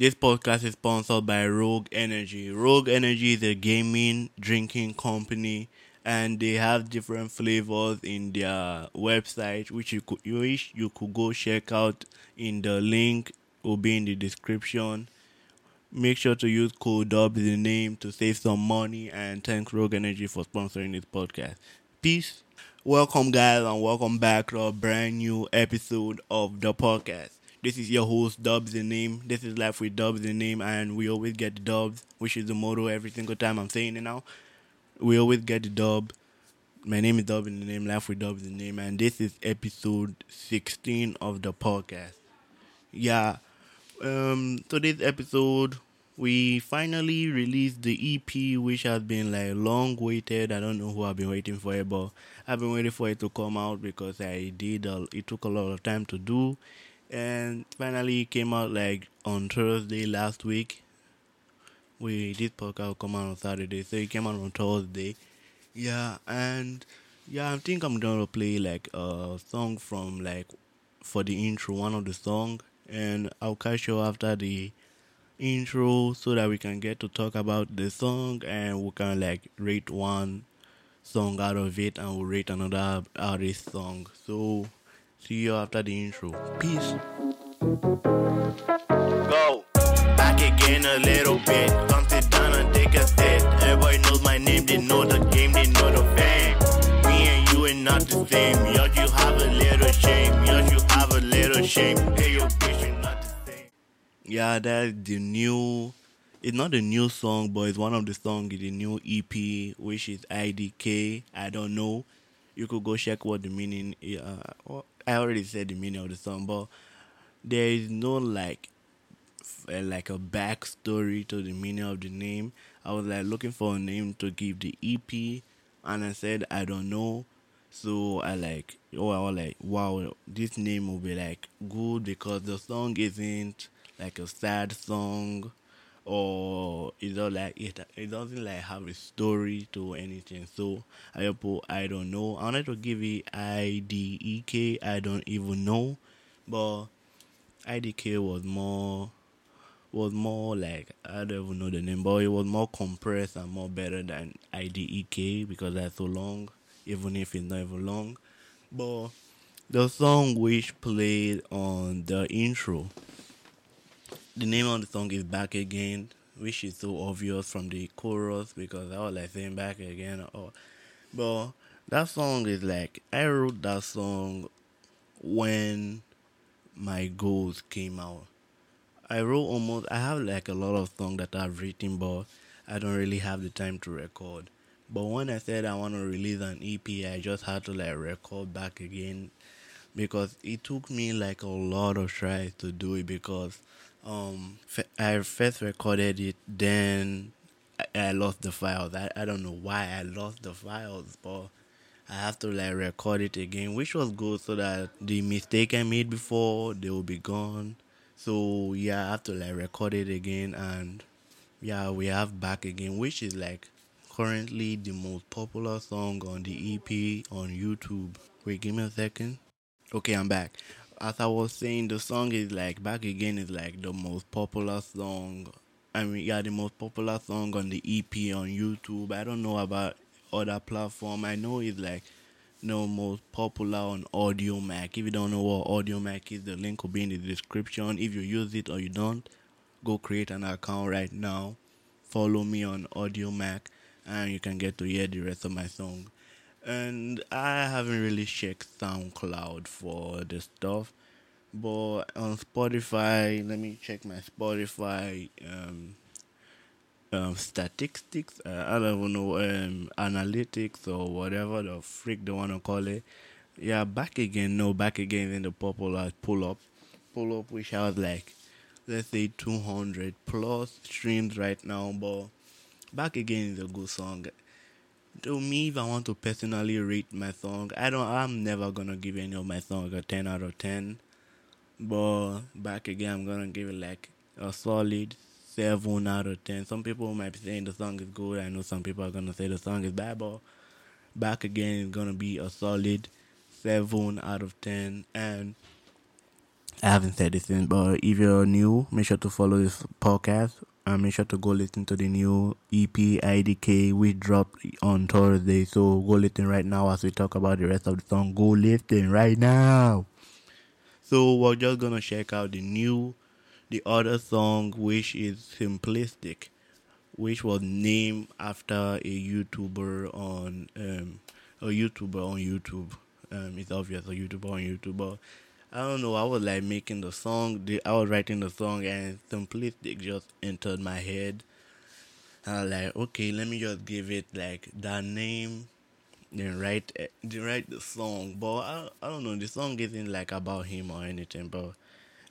This podcast is sponsored by Rogue Energy. Rogue Energy is a gaming drinking company and they have different flavors in their website which you could you wish you could go check out in the link will be in the description. Make sure to use code DUB the name to save some money and thanks Rogue Energy for sponsoring this podcast. Peace. Welcome guys and welcome back to a brand new episode of the podcast. This is your host Dubs the name. This is Life with Dubs the name and we always get the dubs, which is the motto every single time I'm saying it now. We always get the dub. My name is Dub in the name, Life with Dubs the name, and this is episode sixteen of the podcast. Yeah. Um today's episode we finally released the EP which has been like long waited. I don't know who I've been waiting for it, but I've been waiting for it to come out because I did a, it took a lot of time to do and finally it came out like on Thursday last week. We did podcast come out on Saturday, so it came out on Thursday. Yeah, and yeah, I think I'm gonna play like a song from like for the intro, one of the song, and I'll catch you after the intro so that we can get to talk about the song and we can like rate one song out of it and we'll rate another artist song. So see you after the intro. Peace. Go back again a little bit. Come sit down and take a seat. Everybody knows my name, they know the game, they know the fame. Me and you ain't not the same. Yes, you have a little shame. Yes, you have a little shame. Hey, your bitch, you not the same. Yeah, that's the new. It's not the new song, but it's one of the songs in the new EP, which is IDK. I don't know. You could go check what the meaning. Uh, I already said the meaning of the song, but there is no like uh, like a backstory to the meaning of the name. I was like looking for a name to give the EP, and I said I don't know. So I like oh I was like wow this name will be like good because the song isn't like a sad song or it's not like it it doesn't like have a story to anything. So I put I don't know. I wanted to give it I D E K I don't even know. But IDK was more was more like I don't even know the name, but it was more compressed and more better than IDEK because that's so long, even if it's not even long. But the song which played on the intro, the name of the song is Back Again, which is so obvious from the chorus because I was like saying back again. Or, but that song is like I wrote that song when my goals came out. I wrote almost I have like a lot of songs that I've written but I don't really have the time to record. But when I said I want to release an EP, I just had to like record back again because it took me like a lot of tries to do it because um I first recorded it then I, lost the files. I, I don't know why I lost the files, but I have to like record it again, which was good so that the mistake I made before they will be gone. So yeah, I have to like record it again and yeah, we have back again, which is like currently the most popular song on the EP on YouTube. Wait, give me a second. Okay, I'm back. As I was saying, the song is like back again is like the most popular song. I mean, yeah, the most popular song on the EP on YouTube. I don't know about other platform. I know it's like you know most popular on Audiomack. If you don't know what Audiomack is, the link will be in the description. If you use it or you don't, go create an account right now. Follow me on Audiomack, and you can get to hear the rest of my song. And I haven't really checked SoundCloud for the stuff, but on Spotify, let me check my Spotify. Um, um, statistics. Uh, I don't even know um, analytics or whatever the freak they want to call it. Yeah, back again. No, back again in the popular pull up, pull up, which has like let's say two hundred plus streams right now. But back again is a good song. To me, if I want to personally rate my song, I don't. I'm never gonna give any of my song a ten out of ten. But back again, I'm gonna give it like a solid seven out of ten. Some people might be saying the song is good. I know some people are gonna say the song is bad, but back again is gonna be a solid seven out of ten. And I haven't said this but if you're new, make sure to follow this podcast make sure to go listen to the new EP IDK we dropped on Thursday. So go listen right now as we talk about the rest of the song. Go listen right now. So we're just gonna check out the new, the other song which is simplistic, which was named after a YouTuber on um a YouTuber on YouTube. Um, it's obvious a YouTuber on YouTube, but I don't know. I was like making the song. I was writing the song, and simplistic just entered my head. And I was like, okay, let me just give it like that name, then write eh, then write the song. But I I don't know. The song isn't like about him or anything. But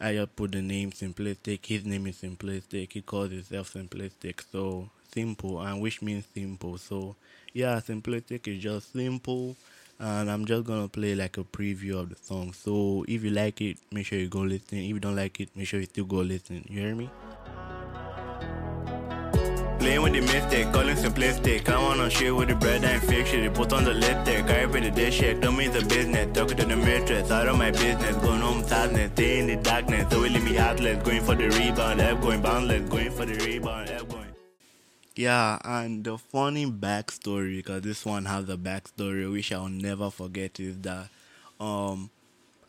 I just put the name simplistic. His name is simplistic. He calls himself simplistic. So simple, and which means simple. So yeah, simplistic is just simple and I'm just gonna play like a preview of the song. So if you like it, make sure you go listen. If you don't like it, make sure you still go listen. You hear me? Playing with the mystic, calling simplistic. I wanna share with the bread and fix shit. Put on the lipstick, I with the dish shit. Don't mean the business, talking to the mistress. Out of my business, going home sadness, stay in the darkness. So we leave me heartless, going for the rebound, F going boundless, going for the rebound, F going. Yeah, and the funny backstory because this one has a backstory which I'll never forget is that um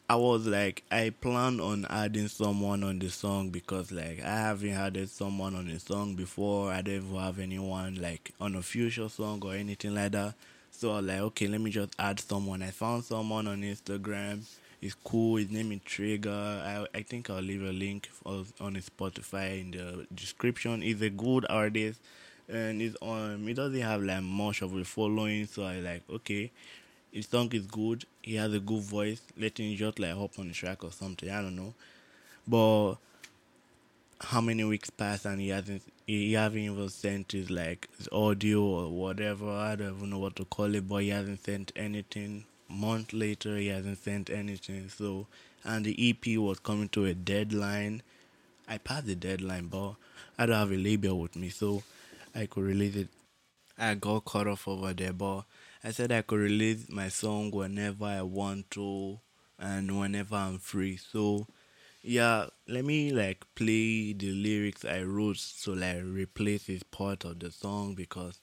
I was like I plan on adding someone on the song because like I haven't added someone on the song before. I don't even have anyone like on a future song or anything like that. So I was like okay, let me just add someone. I found someone on Instagram. It's cool. His name is Trriggaa. I I think I'll leave a link for, on his Spotify in the description. He's a good artist and it's um it doesn't have like much of a following so I like okay his song is good he has a good voice let him just like hop on the track or something I don't know. But how many weeks pass and he hasn't he haven't even sent his like his audio or whatever I don't even know what to call it but he hasn't sent anything. Month later he hasn't sent anything so and the EP was coming to a deadline. I passed the deadline but I don't have a label with me so I could release it. I got cut off over there, but I said I could release my song whenever I want to and whenever I'm free. So yeah, let me like play the lyrics I wrote so like replace his part of the song because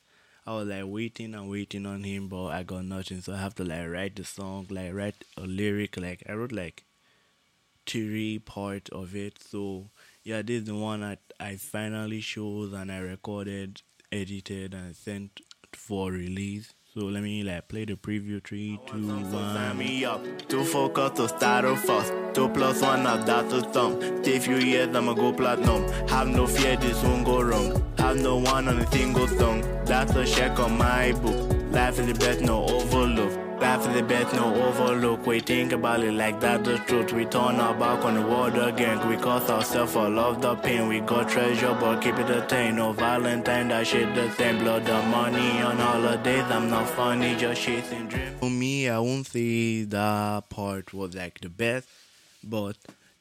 I was like waiting and waiting on him but I got nothing so I have to like write the song, like write a lyric like I wrote like three part of it so yeah, this is the one that I finally chose and I recorded, edited, and sent for release. So let me like play the preview. Three, two, one. me up. Two focus to start off first. Two plus one of that to thumb. Take few years, I'ma go platinum. Have no fear, this won't go wrong. Have no one on a single song. That's a check on my book. Life is the best, no overlook. Is the best, no overlook. We think about it like that, the truth. We turn our back on the world again. We cause ourselves all of the pain. We got treasure, but keep it a thing. No Valentine, that shit the same. Blood the money on holidays. I'm not funny, just chasing dreams. For me, I won't say that part was like the best, but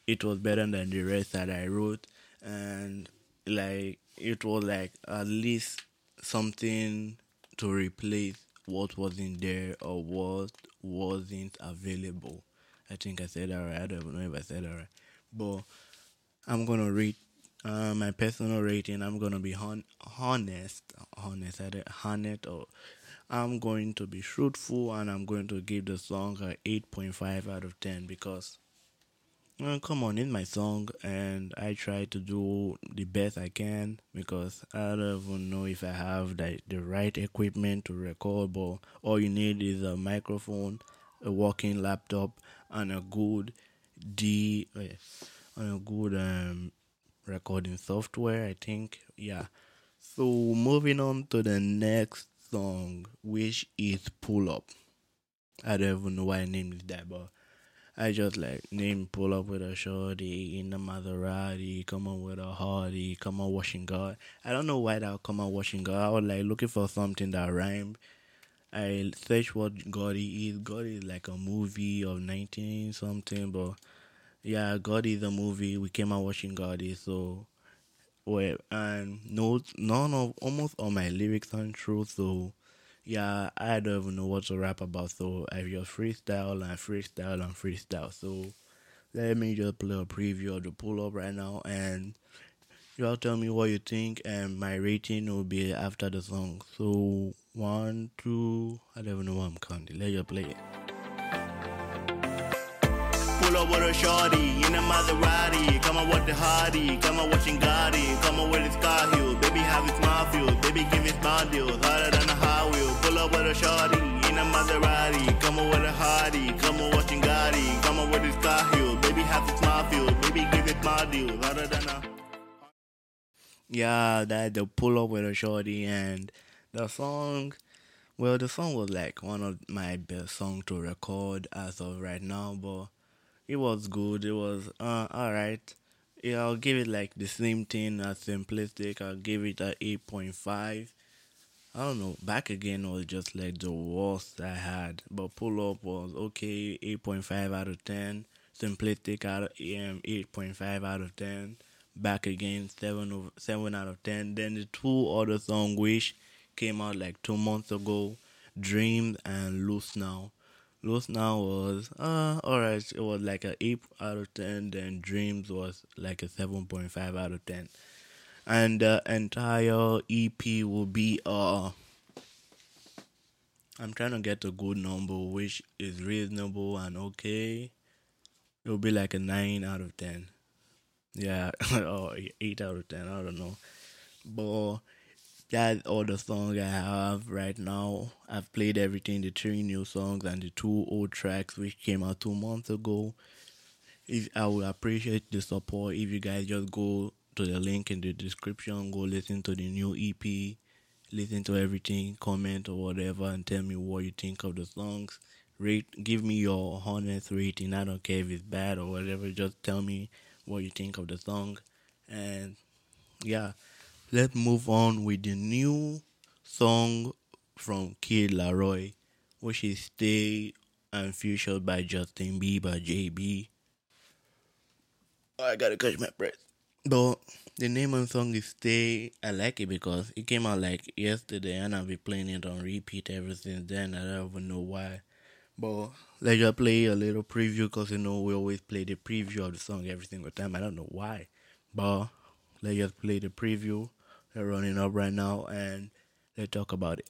it was better than the rest that I wrote. And like, it was like at least something to replace what wasn't there or what wasn't available. I think I said that right. I don't know if I said that right. But I'm gonna rate uh, my personal rating. I'm gonna be hon- honest, honest, I honest, or I'm going to be truthful, and I'm going to give the song a 8.5 out of 10 because well, come on, in my song, and I try to do the best I can because I don't even know if I have the, the right equipment to record, but all you need is a microphone, a working laptop, and a good D, oh and a good um, recording software, I think. Yeah. So, moving on to the next song, which is Pull Up. I don't even know why I named it that, but I just like name pull up with a shorty in the Maserati, come on with a hardy, come on washing God. I don't know why that come on washing God. I was like looking for something that rhymed. I searched what Gotti is. Gotti is like a movie of nineteen something, but yeah, Gotti is a movie. We came out watching Gotti, so well, and no, none of almost all my lyrics aren't true, so yeah, I don't even know what to rap about. So I just freestyle and freestyle and freestyle. So let me just play a preview of the pull up right now and y'all tell me what you think and my rating will be after the song. So one, two, I don't even know what I'm counting. Let you play it. Pull up with a shorty in a Maserati. Come on with the hardy. Come on watching Gotti. Come on with his car heel. Baby have his fuel. Baby give me smart a shorty in a Maserati. Come on with a hardy. Come on watching Gotti. Come on with his car heel. Baby fuel. Baby give me smart deals. Harder than a yeah, that the pull up with a shorty and the song. Well, the song was like one of my best songs to record as of right now, but it was good. It was uh alright. Yeah, I'll give it like the same thing as simplistic. I'll give it a eight point five. I don't know. Back again was just like the worst I had, but pull up was okay. Eight point five out of ten. Simplistic out of um, eight point five out of ten. Back again seven of seven out of ten. Then the two other song which came out like two months ago, Dreams and Loose Now. Lost Now was uh alright. It was like a eight out of ten. Then Dreams was like a seven point five out of ten, and the entire EP will be uh. I'm trying to get a good number, which is reasonable and okay. It will be like a nine out of ten. Yeah, or eight out of ten. I don't know, but that's all the songs I have right now. I've played everything, the three new songs and the two old tracks which came out two months ago. If I would appreciate the support if you guys just go to the link in the description, go listen to the new EP, listen to everything, comment or whatever, and tell me what you think of the songs. Rate, give me your honest rating. I don't care if it's bad or whatever. Just tell me what you think of the song, and yeah let's move on with the new song from Kid LAROI, which is Stay and featured by Justin Bieber, JB. Oh, I gotta catch my breath. But the name of the song is Stay. I like it because it came out like yesterday and I've been playing it on repeat ever since then. I don't even know why. But let's just play a little preview because you know we always play the preview of the song every single time. I don't know why. But let's just play the preview they're running up right now, and let's talk about it.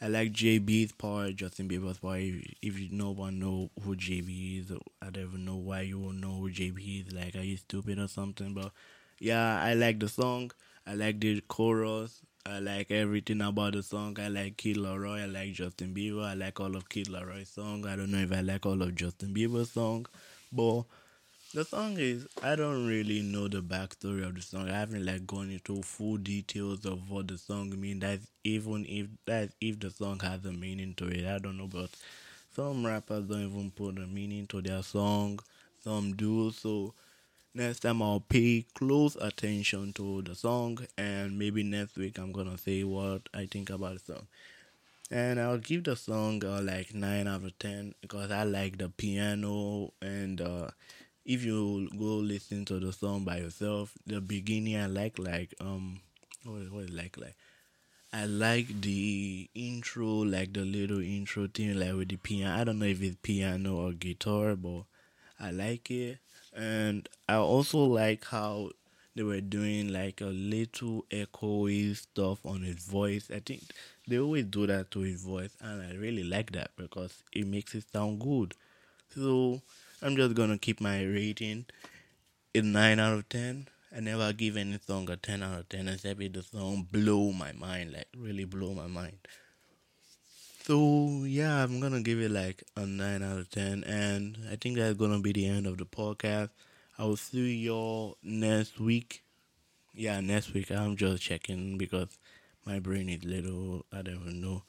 I like JB's part, Justin Bieber's part. If, if you no one know who JB is, I don't even know why you won't know who JB is. Like, are you stupid or something? But yeah, I like the song. I like the chorus. I like everything about the song. I like Kid Laroi. I like Justin Bieber. I like all of Kid Laroi's song. I don't know if I like all of Justin Bieber's song, but the song is I don't really know the backstory of the song. I haven't like gone into full details of what the song means. That's even if that's if the song has a meaning to it. I don't know, but some rappers don't even put a meaning to their song. Some do. So next time I'll pay close attention to the song, and maybe next week I'm gonna say what I think about the song. And I'll give the song uh, like nine out of ten because I like the piano and uh, if you go listen to the song by yourself, the beginning I like like um what what is like like I like the intro, like the little intro thing, like with the piano. I don't know if it's piano or guitar, but I like it. And I also like how they were doing like a little echoey stuff on his voice. I think they always do that to his voice, and I really like that because it makes it sound good. So I'm just gonna keep my rating a nine out of ten. I never give any song a ten out of ten except if the song blow my mind, like really blow my mind. So yeah, I'm gonna give it like a nine out of ten, and I think that's gonna be the end of the podcast. I will see y'all next week. Yeah, next week. I'm just checking because my brain is little. I don't even know.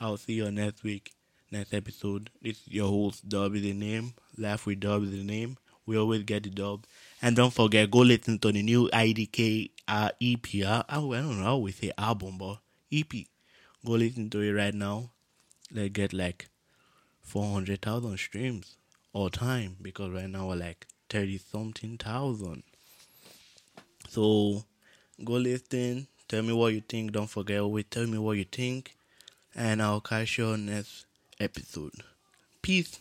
I'll see you next week, next episode. This is your host, Dub is the name. Laugh with Dub is the name. We always get the dub. And don't forget, go listen to the new IDK uh, EP. I, I don't know we say album, but EP. Go listen to it right now. Let's get like 400,000 streams all time because right now we're like 30 something thousand. So go listen, tell me what you think. Don't forget always tell me what you think. And I'll catch you on next episode. Peace.